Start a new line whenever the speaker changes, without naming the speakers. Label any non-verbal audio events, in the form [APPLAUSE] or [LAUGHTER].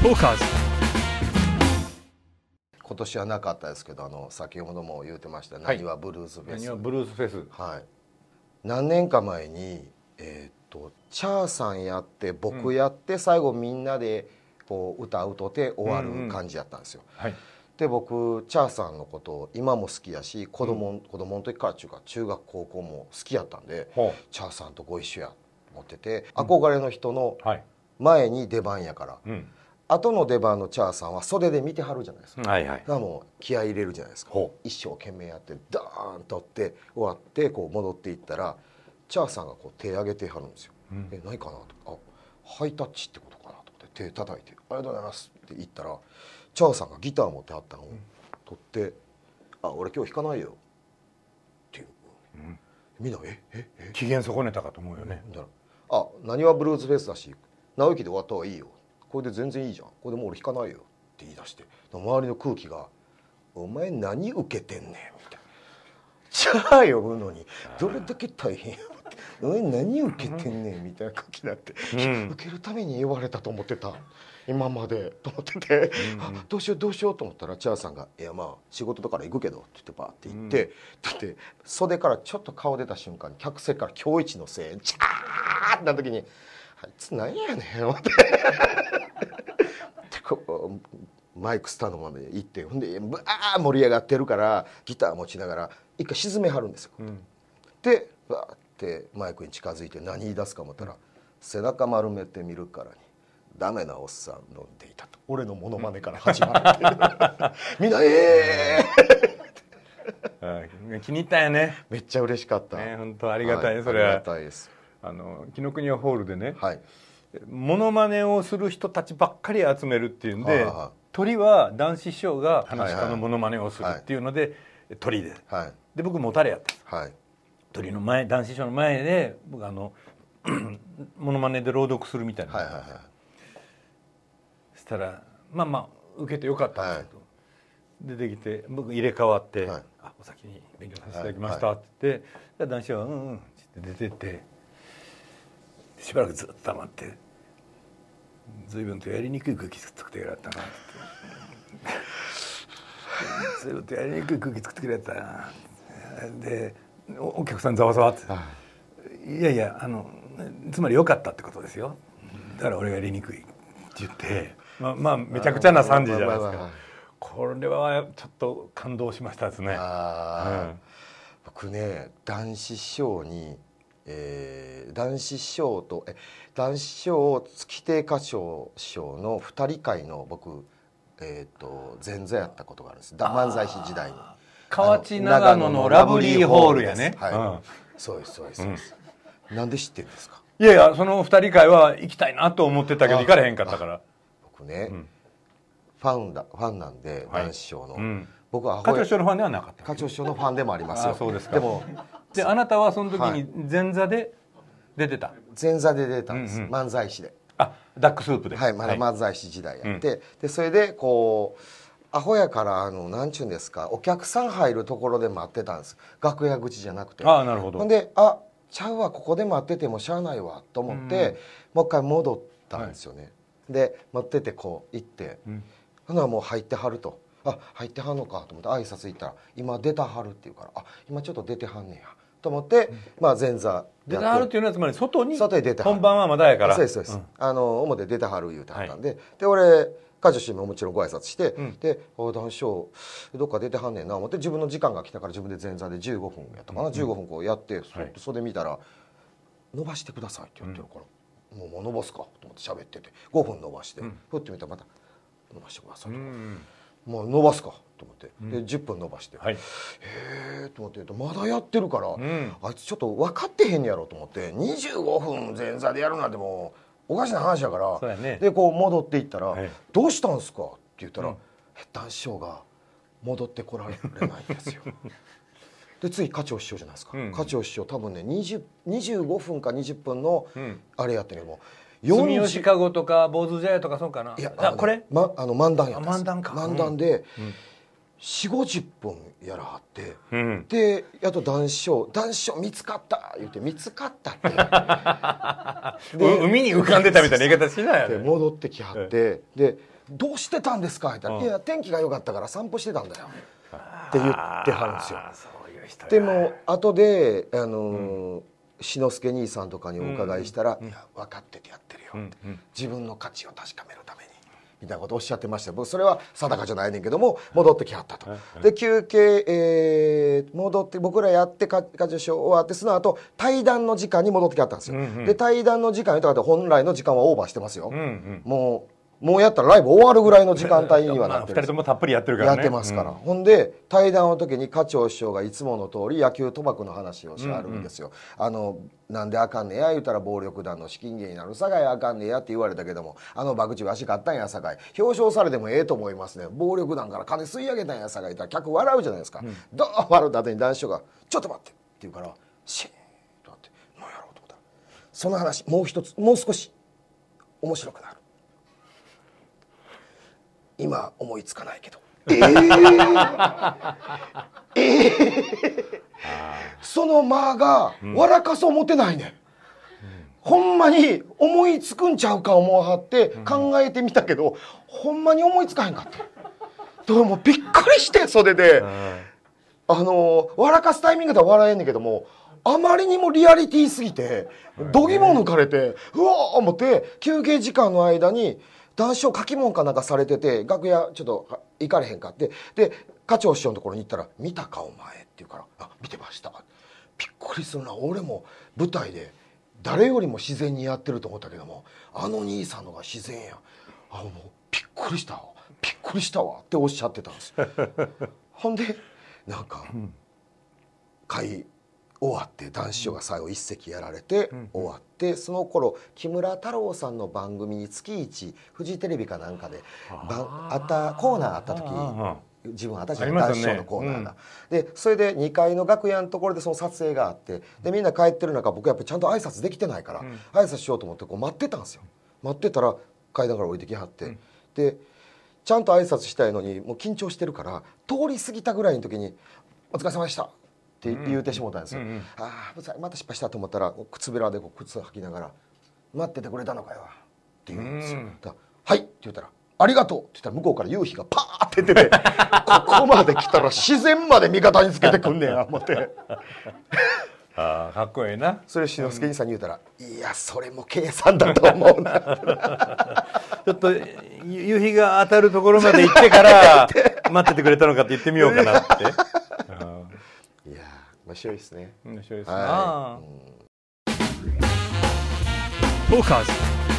トーカーズ
今年はなかったですけどあの先ほども言うてました
はい。
何はブルースフェス、
何はブルースフェス。
はい、何年か前にえーっとチャーさんやって僕やって、最後みんなでこう歌うとて終わる感じやったんですよ、
はい。
で僕チャーさんのこと今も好きやし子供,、子供の時からっていうか中学高校も好きやったんで
ほ
チャーさんとご一緒やと思ってて憧れの人の前に出番やから、
うん
後の出番のチャーさんは袖で見てはるじゃないですか、
はいはい。
だからもう気合い入れるじゃないですか。
ほ
一生懸命やってダーンとって終わってこう戻っていったらチャーさんがこう手挙げてはるんですよ「
うん。
え何かな?」とあハイタッチってことかなと思って手叩いて「ありがとうございます」って言ったらチャーさんがギター持ってはったのを取って「あ俺今日弾かないよ」っていう、みんな「えええ。
機嫌損ねたかと思うよね。
みたいな「あ何はブルーズフェスだし直行で終わった方がいいよこれで全然いいじゃん。これでもう俺弾かないよ」って言い出して。周りの空気が「お前何受けてんねん」みたいな「チャー呼ぶのにどれだけ大変や」お前何受けてんねん」みたいな空気になって、受けるために言われたと思ってた。今まで。と思ってて、あどうしようどうしようと思ったらチャーさんが「いやまあ仕事だから行くけど」って言ってバーって言って、だって袖からちょっと顔出た瞬間に客席から今日一の声援チャーってなった時に「あいつ何やねん」思って。マイクスタンドまで行ってほんでバー盛り上がってるからギター持ちながら一回沈めはるんですよ。
ん。
でバーってマイクに近づいて何言い出すか思ったら「背中丸めてみるからにダメなおっさん飲んでいた」と。俺のモノマネから始まる [LAUGHS] みんな「ええ
うん。気に入ったんやね。
めっちゃ嬉しかった、
ね本当ありがたいね
は
それは。
ありがたいです。
あの紀ノ国屋ホールでね
はい
モノマネをする人たちばっかり集めるっていうんで
はいはい。はい
鳥は男子師匠が話し
はい。はい
家のモノマネをするっていうので鳥で。
はい。
で僕もたれやった。
はい。
鳥の前男子師匠の前で僕あの [CLEARS THROAT] モノマネで朗読するみたいな、
はいはいはい。
そしたらまあまあ受けてよかったんですけど、出てきて僕入れ替わって「
はい。
あお先に勉強させていただきました」って言って、で男子は「うんうん」って出てってしばらくずっと黙って「[LAUGHS] 随分とやりにくい空気作ってくれたな」って「随分とやりにくい空気作ってくれたな」でおお客さんざわざわって「い。やいやあのつまり良かったってことですよ。だから俺がやりにくい」って言って。まあまあめちゃくちゃな惨事じゃないですか。これはちょっと感動しましたですね。うん。
僕ね男子師匠に、えー男子師匠とえ男子師匠月亭歌唱師匠の二人会の僕、えー、と前座やったことがあるんです。だ漫才師時代に
河内長野のラブリーホールやね。
はい、
うん。
そうですそうですそうです、なんで知ってるんですか？
いやいやその二人会は行きたいなと思ってたけど
あ
行かれへんかったから。
僕ね、
ん。
ファンだファンなんで
はい。
男子師匠の、
うん。
僕は
課長
や
師匠のファンではなかった。
課長師匠のファンでもありますよ。
あそうですか。
でも
であなたはその時
はい。
に前座で出てた、
前座で出たんです、
うんうん。
漫才師で。
あダックスープで。
はいまだ漫才師時代やって、でそれでこうアホやからあのなんちゅうんですかお客さん入るところで待ってたんです。楽屋口じゃなくて。
ああなるほど。
ほんであちゃうわここで待っててもしゃあないわと思って、もう一回戻ったんですよね、で待っててこう行って、
ん。
ほなもう入ってはると。あ入ってはんのかと思って挨拶行ったら今出たはるって言うからあ今ちょっと出てはんねやと思って、まあ前座
出てはるっていうのはつまり外に
外に出て
本番はまだやから。
そうですそうです、
ん。
あの表出てはる言うてはったんで、で俺家女氏ももちろんご挨拶して、
ん。
で「お談笑どっか出てはんねんな」思って自分の時間が来たから自分で前座で15分やったかな、15分こうやってそ
はい。
袖見たら「伸ばしてください」って言ってるから、もうもう伸ばすかと思って喋ってて5分伸ばして、ふってみたらまた「伸ばしてください」と、
うん
もう伸ばすかと思って。で10分伸ばして、
はい。
へえと思って。まだやってるから、
ん。
あいつちょっと分かってへんやろと思って。25分前座でやるなんてもうおかしな話やから。
ね。
でこう戻っていったら「
はい。
どうしたんすか?」って言ったら、男子師匠が戻ってこられないんですよ。[LAUGHS] で次課長師匠じゃないですか、
うん。
課長師匠多分ね20 25分か20分の
ん。
あれやったけども
住吉かごとか坊主茶屋とかそうかな。い
やあ
これ？
ま、あの漫談やった
漫談か。
漫談で、4 5 0分やらはって、
うん。
でやっと談笑。談笑見つかった言って見つかったって。[LAUGHS]
う海に浮かんでたみたいな言い方しないよ
戻ってきはってで「どうしてたんですか?」って言ったら「
うん。
いや天気が良かったから散歩してたんだよ」って言ってはるんですよ。でも後であのー志の輔兄さんとかにお伺いしたら「いや分かっててやってるよ」って。
うんうん。
自分の価値を確かめるために。みたいなことをおっしゃってました。僕それは定かじゃないねんけども戻ってきはったと。で休憩、えー戻って僕らやってか家事賞終わってその後対談の時間に戻ってきはったんですよ、
うんうん。
で対談の時間とかって本来の時間はオーバーしてますよ、
うんうん。
もうもうやったらライブ終わるぐらいの時間帯にはなってるんです
人ともたっぷりやってるから
や
ね
ってますから、
うん。
ほんで対談の時に課長師匠がいつもの通り野球賭博の話をしてあるんですよ、あのなんであかんねや言うたら暴力団の資金源になる。さかいあかんねやって言われたけどもあの博打わし買ったんやさかい表彰されてもええと思いますね。暴力団から金吸い上げたんやさかい言ったら客笑うじゃないですか、どう笑うた後に男子が「ちょっと待って」って言うからシーンとなって何やろうと思った。らその話もう一つもう少し面白くなる今思いつかないけど。え [LAUGHS] えええその間が笑かそう思ってないねん、ほんまに思いつくんちゃうか思わはって考えてみたけど、ほんまに思いつかへんかった。でもびっくりしてそれで、あの笑かすタイミングでは笑えんねんけどもあまりにもリアリティすぎてどぎも抜かれてうわー思って休憩時間の間に談笑書き物かなんかされてて楽屋ちょっとは行かれへんかって。で課長師匠のところに行ったら「見たかお前」って言うから「あ見てました」びっくりするな。俺も舞台で誰よりも自然にやってると思ったけどもあの兄さんのが自然や。あもうびっくりした。わびっくりしたわ。っておっしゃってたんです。よほんでなんか会終わって談志師匠が最後一席やられて終わってその頃木村太郎さんの番組に月一フジテレビかなんかで番あったコーナーあった時
あ
自分あったじゃ
ありますよね。
ない談志師匠のコーナーが。でそれで2階の楽屋のところでその撮影があってでみんな帰ってる中僕やっぱりちゃんと挨拶できてないから、挨拶しようと思ってこう待ってたんですよ。待ってたら階段から降りてきはって、でちゃんと挨拶したいのにもう緊張してるから通り過ぎたぐらいの時に「お疲れ様でした」って言うてしもうたんですよ、
うんうん。
ああまた失敗したと思ったら靴べらでこう靴履きながら「待っててくれたのかよ」って言うんですよ、
うん。
はい」って言ったら「ありがとう」って言ったら向こうから夕日がパーって出て [LAUGHS] ここまで来たら自然まで味方につけてくんねや [LAUGHS] 思って。
あーかっこいいな。
それ志の輔兄さんに言うたら「いやそれも計算だと思うな」[LAUGHS]
ちょっとゆ夕日が当たるところまで行ってから待っててくれたのかって言ってみようかなって
面白いですね。
ー面白いですな、
は
トーカーズ